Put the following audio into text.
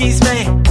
monkeys, man.